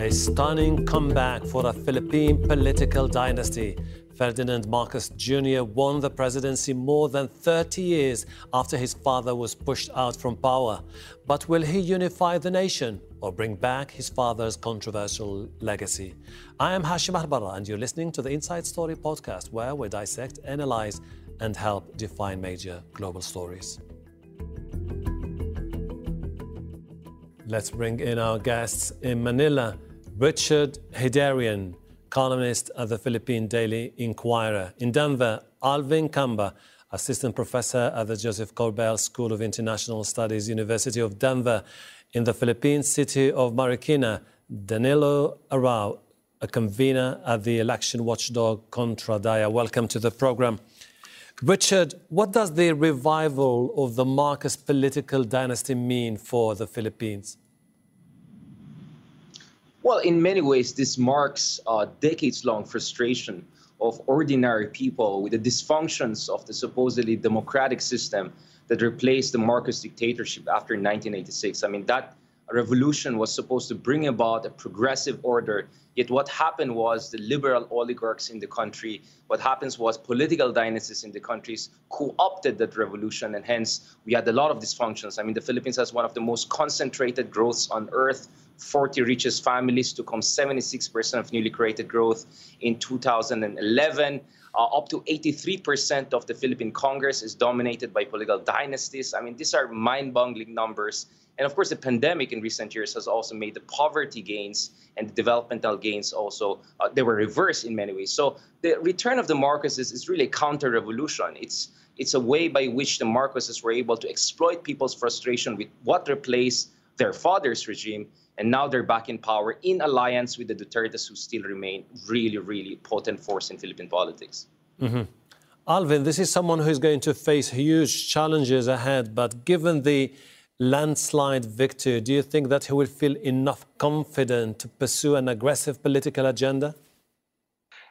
A stunning comeback for a Philippine political dynasty. Ferdinand Marcos Jr. won the presidency more than 30 years after his father was pushed out from power. But will he unify the nation or bring back his father's controversial legacy? I am Hashem Ahelbarra, and you're listening to the Inside Story podcast, where we dissect, analyze, and help define major global stories. Let's bring in our guests in Manila. Richard Heydarian, columnist at the Philippine Daily Inquirer. In Denver, Alvin Camba, assistant professor at the Josef Korbel School of International Studies, University of Denver. In the Philippine city of Marikina, Danilo Arao, a convener at the election watchdog Kontra Daya. Welcome to the program. Richard, what does the revival of the Marcos political dynasty mean for the Philippines? Well, in many ways, this marks a decades long frustration of ordinary people with the dysfunctions of the supposedly democratic system that replaced the Marcos dictatorship after 1986. I mean, that revolution was supposed to bring about a progressive order. Yet what happened was the liberal oligarchs in the country, what happens was political dynasties in the countries co-opted that revolution, and hence we had a lot of dysfunctions. I mean, the Philippines has one of the most concentrated growths on earth 40 richest families to come 76% of newly created growth in 2011. Uh, up to 83% of the Philippine Congress is dominated by political dynasties. I mean, these are mind boggling numbers. And of course, the pandemic in recent years has also made the poverty gains and the developmental gains also, uh, they were reversed in many ways. So the return of the Marcoses is really a counter revolution. It's, it's a way by which the Marcoses were able to exploit people's frustration with what replaced their father's regime and now they're back in power in alliance with the Dutertes, who still remain really, really potent force in Philippine politics. Mm-hmm. Alvin, this is someone who is going to face huge challenges ahead, but given the landslide victory, do you think that he will feel enough confident to pursue an aggressive political agenda?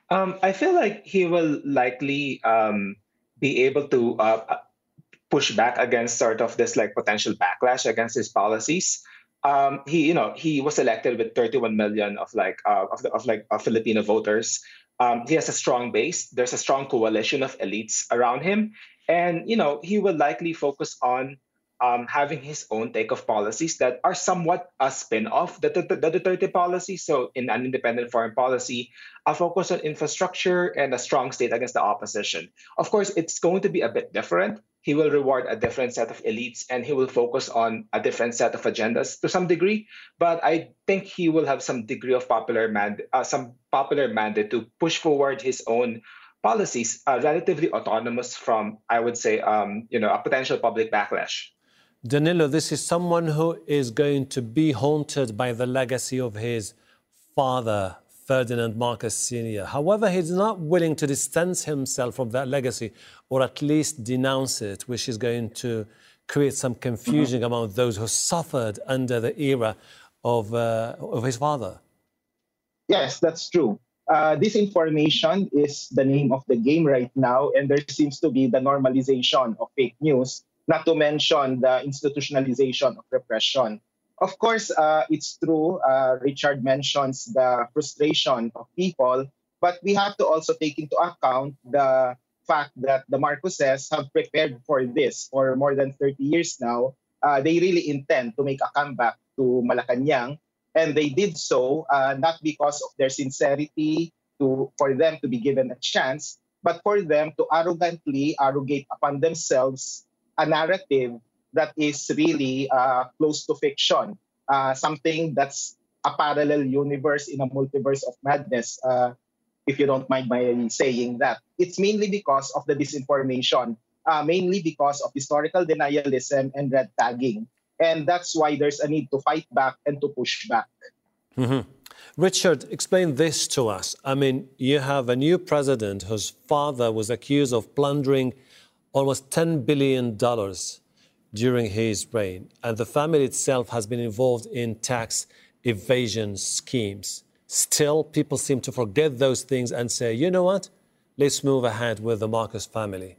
Um, I feel like he will likely um, be able to uh, push back against sort of this like potential backlash against his policies um, he you know he was elected with 31 million of like uh, of, the, of like uh, Filipino voters. Um, he has a strong base. There's a strong coalition of elites around him, and you know he will likely focus on um, having his own take of policies that are somewhat a spin-off the, the, the Duterte policy. So in an independent foreign policy, a focus on infrastructure and a strong state against the opposition. Of course, it's going to be a bit different he will reward a different set of elites and he will focus on a different set of agendas to some degree. But I think he will have some degree of popular mandate, uh, some popular mandate to push forward his own policies, uh, relatively autonomous from, I would say, um, you know, a potential public backlash. Danilo, this is someone who is going to be haunted by the legacy of his father, Ferdinand Marcos Sr. However, he's not willing to distance himself from that legacy or at least denounce it, which is going to create some confusion mm-hmm. among those who suffered under the era of, uh, of his father. Yes, that's true. Uh, disinformation is the name of the game right now, and there seems to be the normalization of fake news, not to mention the institutionalization of repression. Of course, uh, it's true. Uh, Richard mentions the frustration of people, but we have to also take into account the fact that the Marcoses have prepared for this for more than 30 years now. Uh, they really intend to make a comeback to Malacanang, and they did so uh, not because of their sincerity to for them to be given a chance, but for them to arrogantly arrogate upon themselves a narrative that is really uh, close to fiction, uh, something that's a parallel universe in a multiverse of madness, uh, if you don't mind my saying that. It's mainly because of the disinformation, uh, mainly because of historical denialism and red tagging. And that's why there's a need to fight back and to push back. Mm-hmm. Richard, explain this to us. I mean, you have a new president whose father was accused of plundering almost $10 billion during his reign, and the family itself has been involved in tax evasion schemes. Still, people seem to forget those things and say, you know what? Let's move ahead with the Marcos family.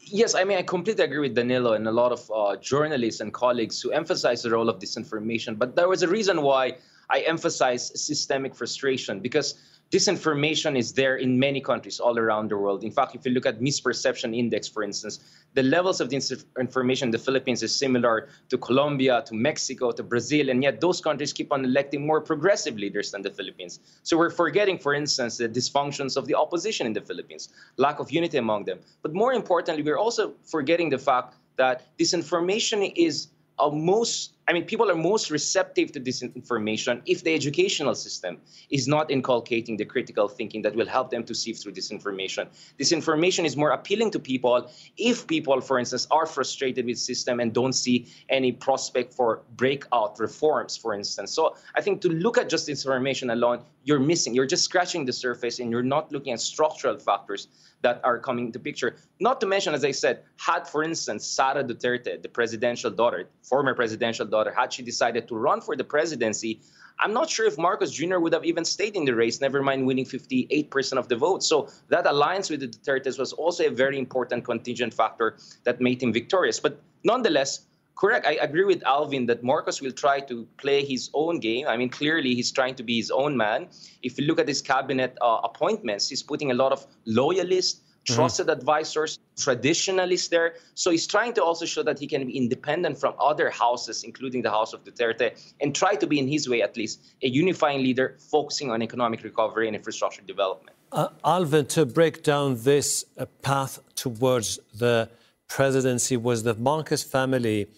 Yes, I mean, I completely agree with Danilo and a lot of uh, journalists and colleagues who emphasize the role of disinformation. But there was a reason why I emphasize systemic frustration because disinformation is there in many countries all around the world. In fact, if you look at misperception index, for instance, the levels of disinformation in the Philippines is similar to Colombia, to Mexico, to Brazil, and yet those countries keep on electing more progressive leaders than the Philippines. So we're forgetting, for instance, the dysfunctions of the opposition in the Philippines, lack of unity among them. But more importantly, we're also forgetting the fact that disinformation is a most I mean, people are most receptive to this information if the educational system is not inculcating the critical thinking that will help them to sift through this information. This information is more appealing to people if people, for instance, are frustrated with system and don't see any prospect for breakout reforms, for instance. So I think to look at just information alone, you're missing. You're just scratching the surface and you're not looking at structural factors that are coming into picture. Not to mention, as I said, had, for instance, Sara Duterte, the presidential daughter, former presidential daughter, had she decided to run for the presidency, I'm not sure if Marcos Jr. would have even stayed in the race, never mind winning 58% of the vote. So that alliance with the Dutertes was also a very important contingent factor that made him victorious. But nonetheless, correct, I agree with Alvin that Marcos will try to play his own game. I mean, clearly he's trying to be his own man. If you look at his cabinet uh, appointments, he's putting a lot of loyalists. Trusted mm-hmm. advisors, traditionalists there. So he's trying to also show that he can be independent from other houses, including the House of Duterte, and try to be, in his way at least, a unifying leader focusing on economic recovery and infrastructure development. Uh, Alvin, to break down this uh, path towards the presidency, was the Marcos family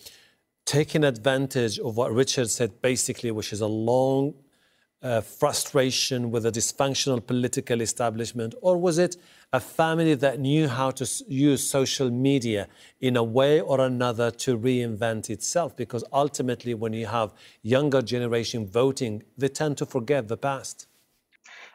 taking advantage of what Richard said, basically, which is a long uh, frustration with a dysfunctional political establishment, or was it a family that knew how to use social media in a way or another to reinvent itself? Because ultimately, when you have younger generation voting, they tend to forget the past.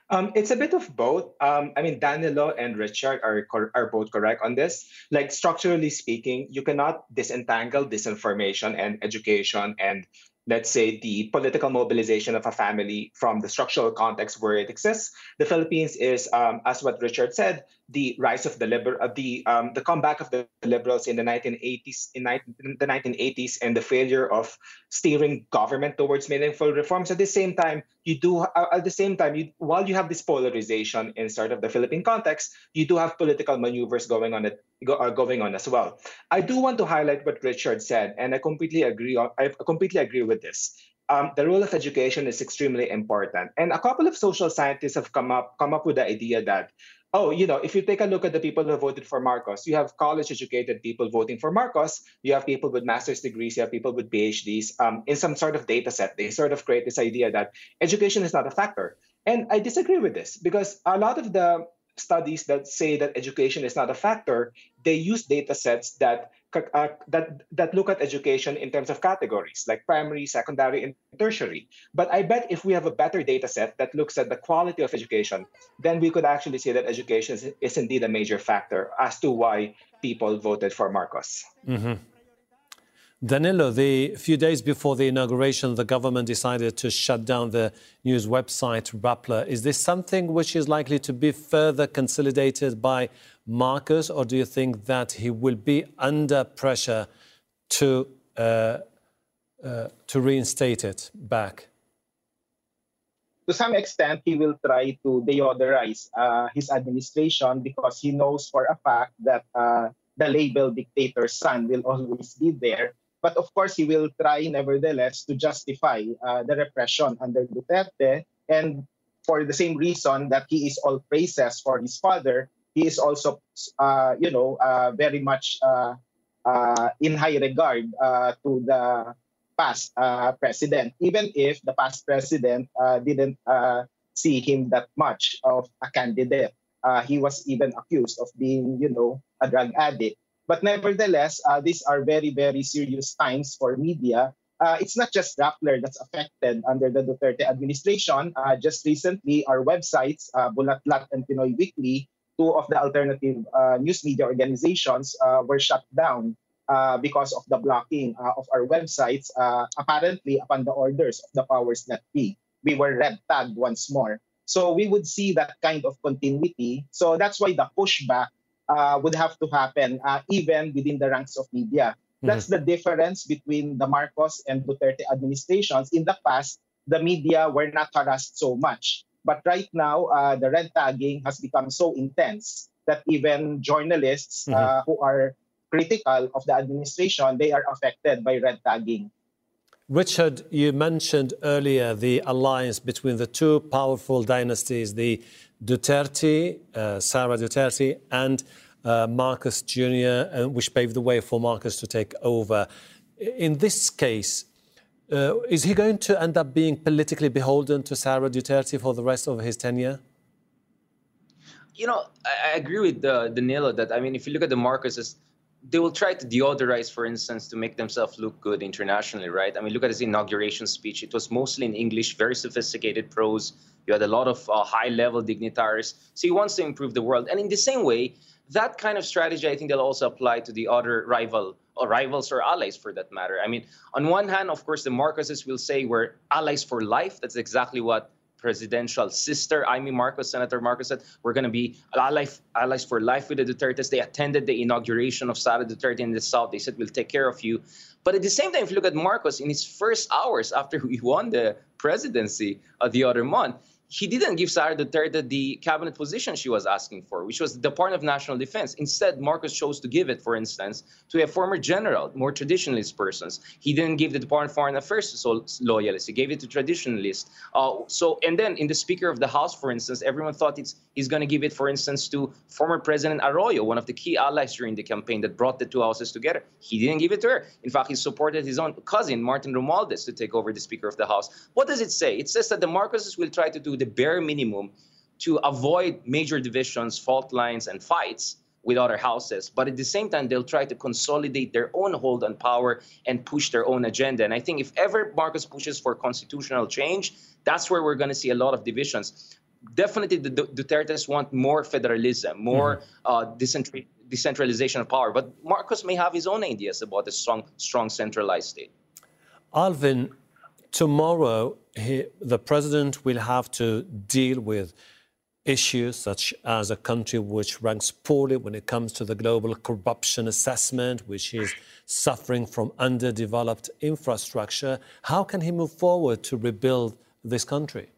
Um, it's a bit of both. Um, I mean, Danilo and Richard are are both correct on this. Like structurally speaking, you cannot disentangle disinformation and education and let's say, the political mobilization of a family from the structural context where it exists. The Philippines is, um, as what Richard said, the rise of the liber- uh, the um, the comeback of the liberals in the 1980s in, in the 1980s and the failure of steering government towards meaningful reforms. At the same time, you do uh, at the same time, you, while you have this polarization in sort of the Philippine context, you do have political maneuvers going on it go, are going on as well. I do want to highlight what Richard said, and I completely agree. On, I completely agree with this. Um, the role of education is extremely important, and a couple of social scientists have come up come up with the idea that oh, you know, if you take a look at the people who voted for Marcos, you have college educated people voting for Marcos, you have people with master's degrees, you have people with PhDs. Um, in some sort of data set, they sort of create this idea that education is not a factor. And I disagree with this because a lot of the studies that say that education is not a factor, they use data sets that uh, that that look at education in terms of categories like primary, secondary, and tertiary. But I bet if we have a better data set that looks at the quality of education, then we could actually say that education is, is indeed a major factor as to why people voted for Marcos. Mm-hmm. Danilo, the few days before the inauguration, the government decided to shut down the news website Rappler. Is this something which is likely to be further consolidated by Marcos, or do you think that he will be under pressure to uh, uh, to reinstate it back? To some extent, he will try to deodorize uh, his administration because he knows for a fact that uh, the label dictator's son will always be there but of course, he will try, nevertheless, to justify uh, the repression under Duterte. And for the same reason that he is all praises for his father, he is also, uh, you know, uh, very much uh, uh, in high regard uh, to the past president, even if the past president didn't see him that much of a candidate. he was even accused of being, you know, a drug addict. But nevertheless, uh, these are very, very serious times for media. Uh, it's not just Rappler that's affected under the Duterte administration. Uh, just recently, our websites, uh, Bulatlat and Pinoy Weekly, two of the alternative uh, news media organizations, uh, were shut down uh, because of the blocking of our websites, apparently upon the orders of the powers that be. We were red tagged once more. So we would see that kind of continuity. So that's why the pushback uh, would have to happen uh, even within the ranks of media. Mm-hmm. That's the difference between the Marcos and Duterte administrations. In the past, the media were not harassed so much. But right now, uh, the red tagging has become so intense that even journalists mm-hmm. uh, who are critical of the administration, they are affected by red tagging. Richard, you mentioned earlier the alliance between the two powerful dynasties, the Duterte, uh, Sara Duterte, and uh, Marcos Jr., uh, which paved the way for Marcos to take over. In this case, uh, is he going to end up being politically beholden to Sara Duterte for the rest of his tenure? You know, I, I agree with uh, Danilo that, I mean, if you look at the Marcoses, they will try to deodorize, for instance, to make themselves look good internationally, right? I mean, look at his inauguration speech. It was mostly in English, very sophisticated prose. You had a lot of uh, high level dignitaries. So he wants to improve the world. And in the same way, that kind of strategy, I think, they'll also apply to the other rival or rivals or allies for that matter. I mean, on one hand, of course, the Marcoses will say we're allies for life. That's exactly what presidential sister, Imee Marcos, Senator Marcos said, we're going to be allies, allies for life with the Dutertes. They attended the inauguration of Sara Duterte in the South. They said, we'll take care of you. But at the same time, if you look at Marcos, in his first hours after he won the presidency uh, the other month, he didn't give Sara Duterte the cabinet position she was asking for, which was the Department of National Defense. Instead, Marcos chose to give it, for instance, to a former general, more traditionalist persons. He didn't give the Department of Foreign Affairs to loyalists. He gave it to traditionalists. Uh, so, and then in the Speaker of the House, for instance, everyone thought it's, he's going to give it, for instance, to former President Arroyo, one of the key allies during the campaign that brought the two houses together. He didn't give it to her. In fact, he supported his own cousin, Martin Romualdez, to take over the Speaker of the House. What does it say? It says that the Marcoses will try to do the bare minimum to avoid major divisions, fault lines, and fights with other houses. But at the same time, they'll try to consolidate their own hold on power and push their own agenda. And I think if ever Marcos pushes for constitutional change, that's where we're going to see a lot of divisions. Definitely, the Dutertes want more federalism, more mm-hmm. uh, decentralization of power. But Marcos may have his own ideas about a strong, strong centralized state. Alvin, tomorrow he, the president will have to deal with issues such as a country which ranks poorly when it comes to the global corruption assessment, which is suffering from underdeveloped infrastructure. How can he move forward to rebuild this country?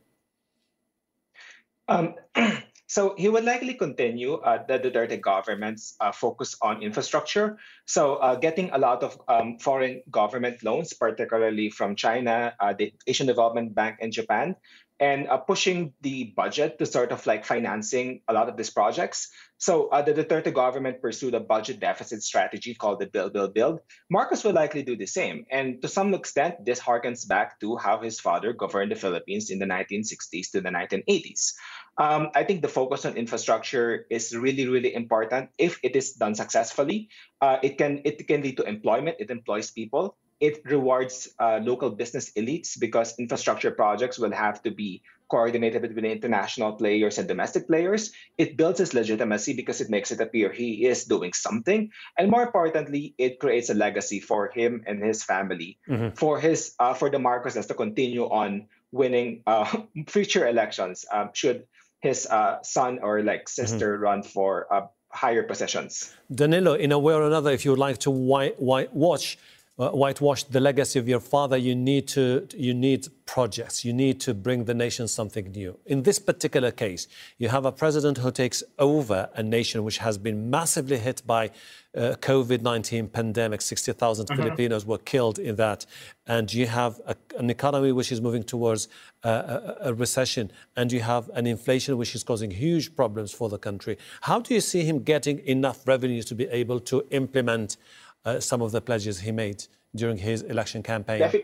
Um, So he would likely continue uh, the Duterte government's uh, focus on infrastructure. So uh, getting a lot of um, foreign government loans, particularly from China, uh, the Asian Development Bank, and Japan, and uh, pushing the budget to sort of like financing a lot of these projects. So uh, the Duterte government pursued a budget deficit strategy called the Build, Build, Build. Marcos will likely do the same. And to some extent, this harkens back to how his father governed the Philippines in the 1960s to the 1980s. Um, I think the focus on infrastructure is really, really important. If it is done successfully, uh, it can it can lead to employment. It employs people it rewards uh, local business elites because infrastructure projects will have to be coordinated between international players and domestic players. It builds his legitimacy because it makes it appear he is doing something, and more importantly, it creates a legacy for him and his family, mm-hmm. for his uh, for the Marcoses to continue on winning uh, future elections. Um, should his uh, son or like mm-hmm. sister mm-hmm. run for uh, higher positions? Danilo, in a way or another, if you would like to white, white watch uh, whitewash the legacy of your father, you need to you need projects. You need to bring the nation something new. In this particular case, you have a president who takes over a nation which has been massively hit by uh, COVID-19 pandemic. 60,000 mm-hmm. Filipinos were killed in that, and you have a, an economy which is moving towards uh, a, a recession, and you have an inflation which is causing huge problems for the country. How do you see him getting enough revenues to be able to implement? Uh, some of the pledges he made during his election campaign?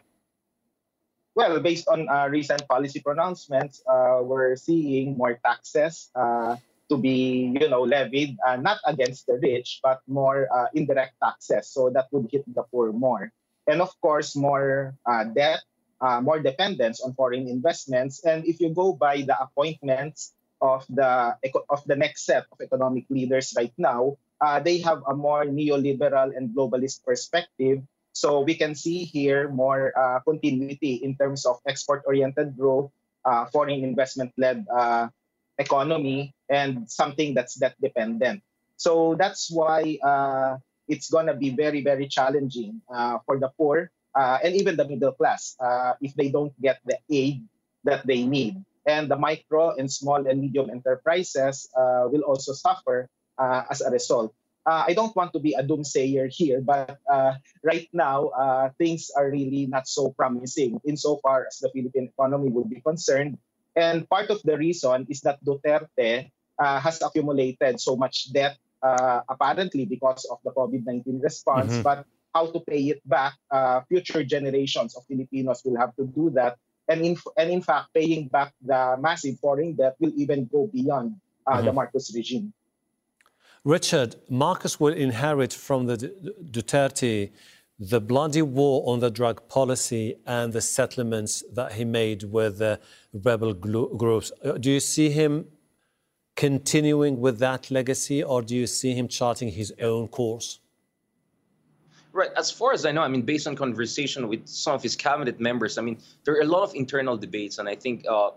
Well, based on uh, recent policy pronouncements, uh, we're seeing more taxes uh, to be, you know, levied uh, not against the rich, but more uh, indirect taxes. So that would hit the poor more, and of course, more debt, more dependence on foreign investments. And if you go by the appointments of the of the next set of economic leaders right now, uh, they have a more neoliberal and globalist perspective. So we can see here more uh, continuity in terms of export-oriented growth, uh, foreign investment-led uh, economy, and something that's that dependent. So that's why uh, it's going to be very, very challenging uh, for the poor and even the middle class if they don't get the aid that they need. And the micro and small and medium enterprises will also suffer uh, as a result. Uh, I don't want to be a doomsayer here, but right now things are really not so promising insofar as the Philippine economy will be concerned. And part of the reason is that Duterte has accumulated so much debt uh, apparently because of the COVID-19 response, mm-hmm. but how to pay it back, uh, future generations of Filipinos will have to do that. And in, and in fact, paying back the massive foreign debt will even go beyond uh, mm-hmm. the Marcos regime. Richard, Marcos will inherit from the Duterte the bloody war on the drug policy and the settlements that he made with the rebel groups. Uh, do you see him continuing with that legacy, or do you see him charting his own course? Right. As far as I know, I mean, based on conversation with some of his cabinet members, I mean, there are a lot of internal debates, and I think uh,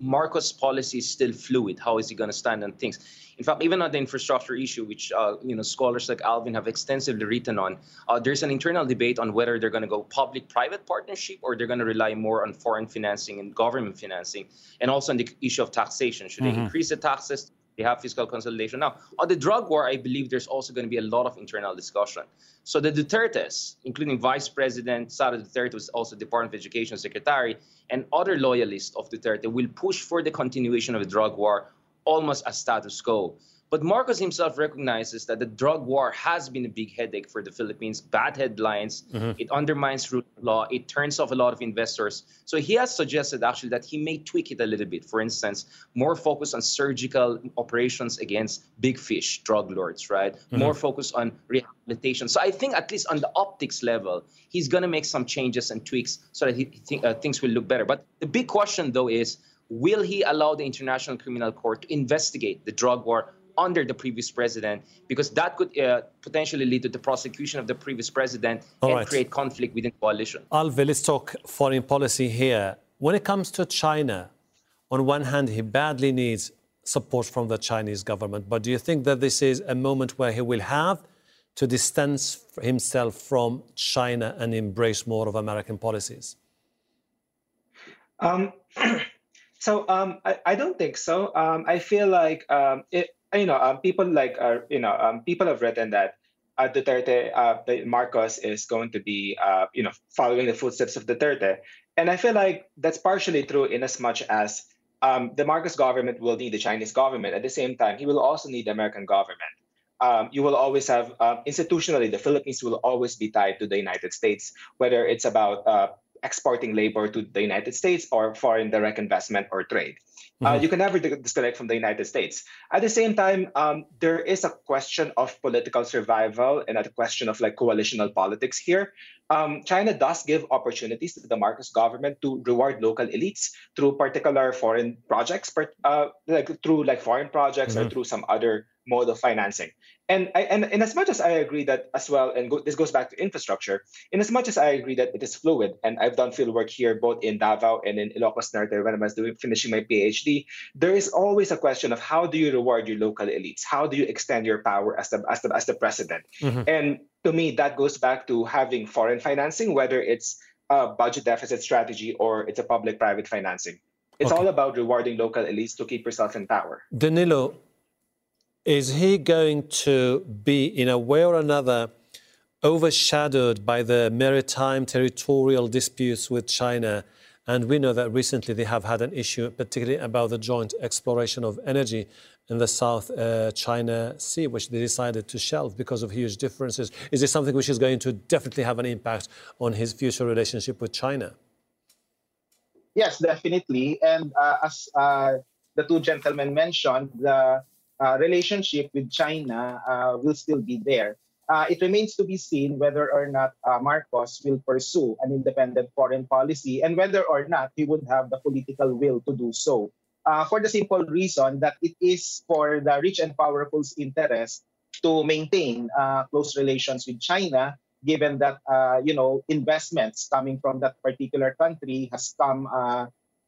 Marcos' policy is still fluid. How is he going to stand on things? In fact, even on the infrastructure issue, which uh, you know scholars like Alvin have extensively written on, uh, there's an internal debate on whether they're going to go public-private partnership or they're going to rely more on foreign financing and government financing, and also on the issue of taxation. Should mm-hmm. they increase the taxes? They have fiscal consolidation. Now, on the drug war, I believe there's also going to be a lot of internal discussion. So the Dutertes, including Vice President Sara Duterte, who's also Department of Education Secretary, and other loyalists of Duterte will push for the continuation of the drug war almost a status quo. But Marcos himself recognizes that the drug war has been a big headache for the Philippines. Bad headlines, mm-hmm. it undermines rule of law, it turns off a lot of investors. So he has suggested actually that he may tweak it a little bit. For instance, more focus on surgical operations against big fish, drug lords, right? Mm-hmm. More focus on rehabilitation. So I think at least on the optics level, he's going to make some changes and tweaks so that he, th- uh, things will look better. But the big question though is, will he allow the International Criminal Court to investigate the drug war under the previous president because that could uh, potentially lead to the prosecution of the previous president All and right. create conflict within the coalition. Alvin, let's talk foreign policy here. When it comes to China, on one hand, he badly needs support from the Chinese government, but do you think that this is a moment where he will have to distance himself from China and embrace more of American policies? Um, so um, I, I, don't think so. Um, I feel like um, it, you know, um, people like, uh, you know, um, people have written that uh, Duterte, uh, Marcos is going to be, uh, you know, following the footsteps of Duterte. And I feel like that's partially true in as much as um, the Marcos government will need the Chinese government. At the same time, he will also need the American government. Um, you will always have, um, institutionally, the Philippines will always be tied to the United States, whether it's about uh, exporting labor to the United States or foreign direct investment or trade. Uh, mm-hmm. Uh, you can never disconnect from the United States. At the same time, um, there is a question of political survival and a question of like coalitional politics here. Um, China does give opportunities to the Marcos government to reward local elites through particular foreign projects, uh, like through like foreign projects mm-hmm. or through some other mode of financing. And I, and in as much as I agree that as well, and go, this goes back to infrastructure, in as much as I agree that it is fluid, and I've done field work here both in Davao and in Ilocos Norte when I was doing finishing my PhD, there is always a question of how do you reward your local elites? How do you extend your power as the as the, as the president? Mm-hmm. And to me, that goes back to having foreign financing, whether it's a budget deficit strategy or it's a public-private financing. It's okay. all about rewarding local elites to keep yourself in power. Danilo, is he going to be, in a way or another, overshadowed by the maritime territorial disputes with China? And we know that recently they have had an issue, particularly about the joint exploration of energy in the South uh, China Sea, which they decided to shelve because of huge differences. Is this something which is going to definitely have an impact on his future relationship with China? Yes, definitely. And uh, as uh, the two gentlemen mentioned, the uh, relationship with China uh, will still be there. Uh, it remains to be seen whether or not uh, Marcos will pursue an independent foreign policy and whether or not he would have the political will to do so. Uh, for the simple reason that it is for the rich and powerful's interest to maintain uh, close relations with China, given that you know investments coming from that particular country has come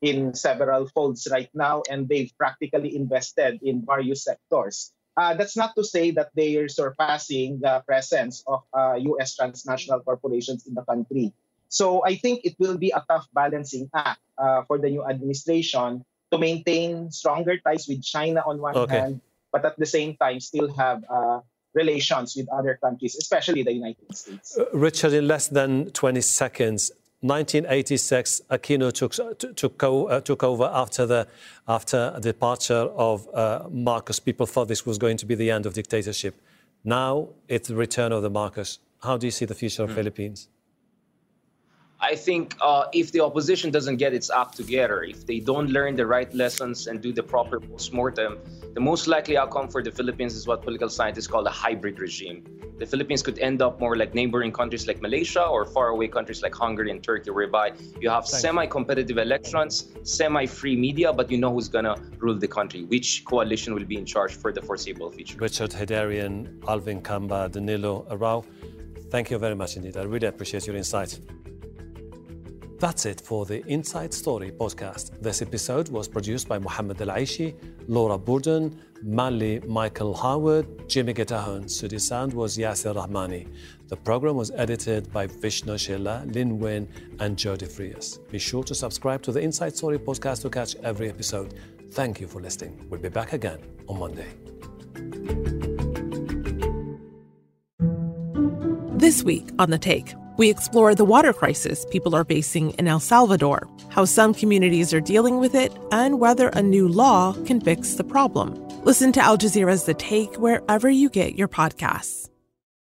in several folds right now, and they've practically invested in various sectors. Uh, that's not to say that they are surpassing the presence of uh, U.S. transnational corporations in the country. So I think it will be a tough balancing act uh, for the new administration to maintain stronger ties with China on one okay. hand, but at the same time still have uh, relations with other countries, especially the United States. Uh, Richard, in less than 20 seconds, 1986, Aquino took, took, uh, took over after the after departure of uh, Marcos. People thought this was going to be the end of dictatorship. Now it's the return of the Marcos. How do you see the future of mm. Philippines? I think uh, if the opposition doesn't get its act together, if they don't learn the right lessons and do the proper postmortem, the most likely outcome for the Philippines is what political scientists call a hybrid regime. The Philippines could end up more like neighboring countries like Malaysia or faraway countries like Hungary and Turkey, whereby you have semi competitive elections, semi free media, but you know who's going to rule the country, which coalition will be in charge for the foreseeable future. Richard Heydarian, Alvin Camba, Danilo Arao, thank you very much indeed. I really appreciate your insight. That's it for the Inside Story podcast. This episode was produced by Mohammed Al Aishi, Laura Burden, Mali Michael Howard, Jimmy Getahun. Sudi Sound was Yasser Rahmani. The program was edited by Vishnu Shilla, Lin Win, and Jody Frias. Be sure to subscribe to the Inside Story podcast to catch every episode. Thank you for listening. We'll be back again on Monday. This week on The Take. We explore the water crisis people are facing in El Salvador, how some communities are dealing with it, and whether a new law can fix the problem. Listen to Al Jazeera's The Take wherever you get your podcasts.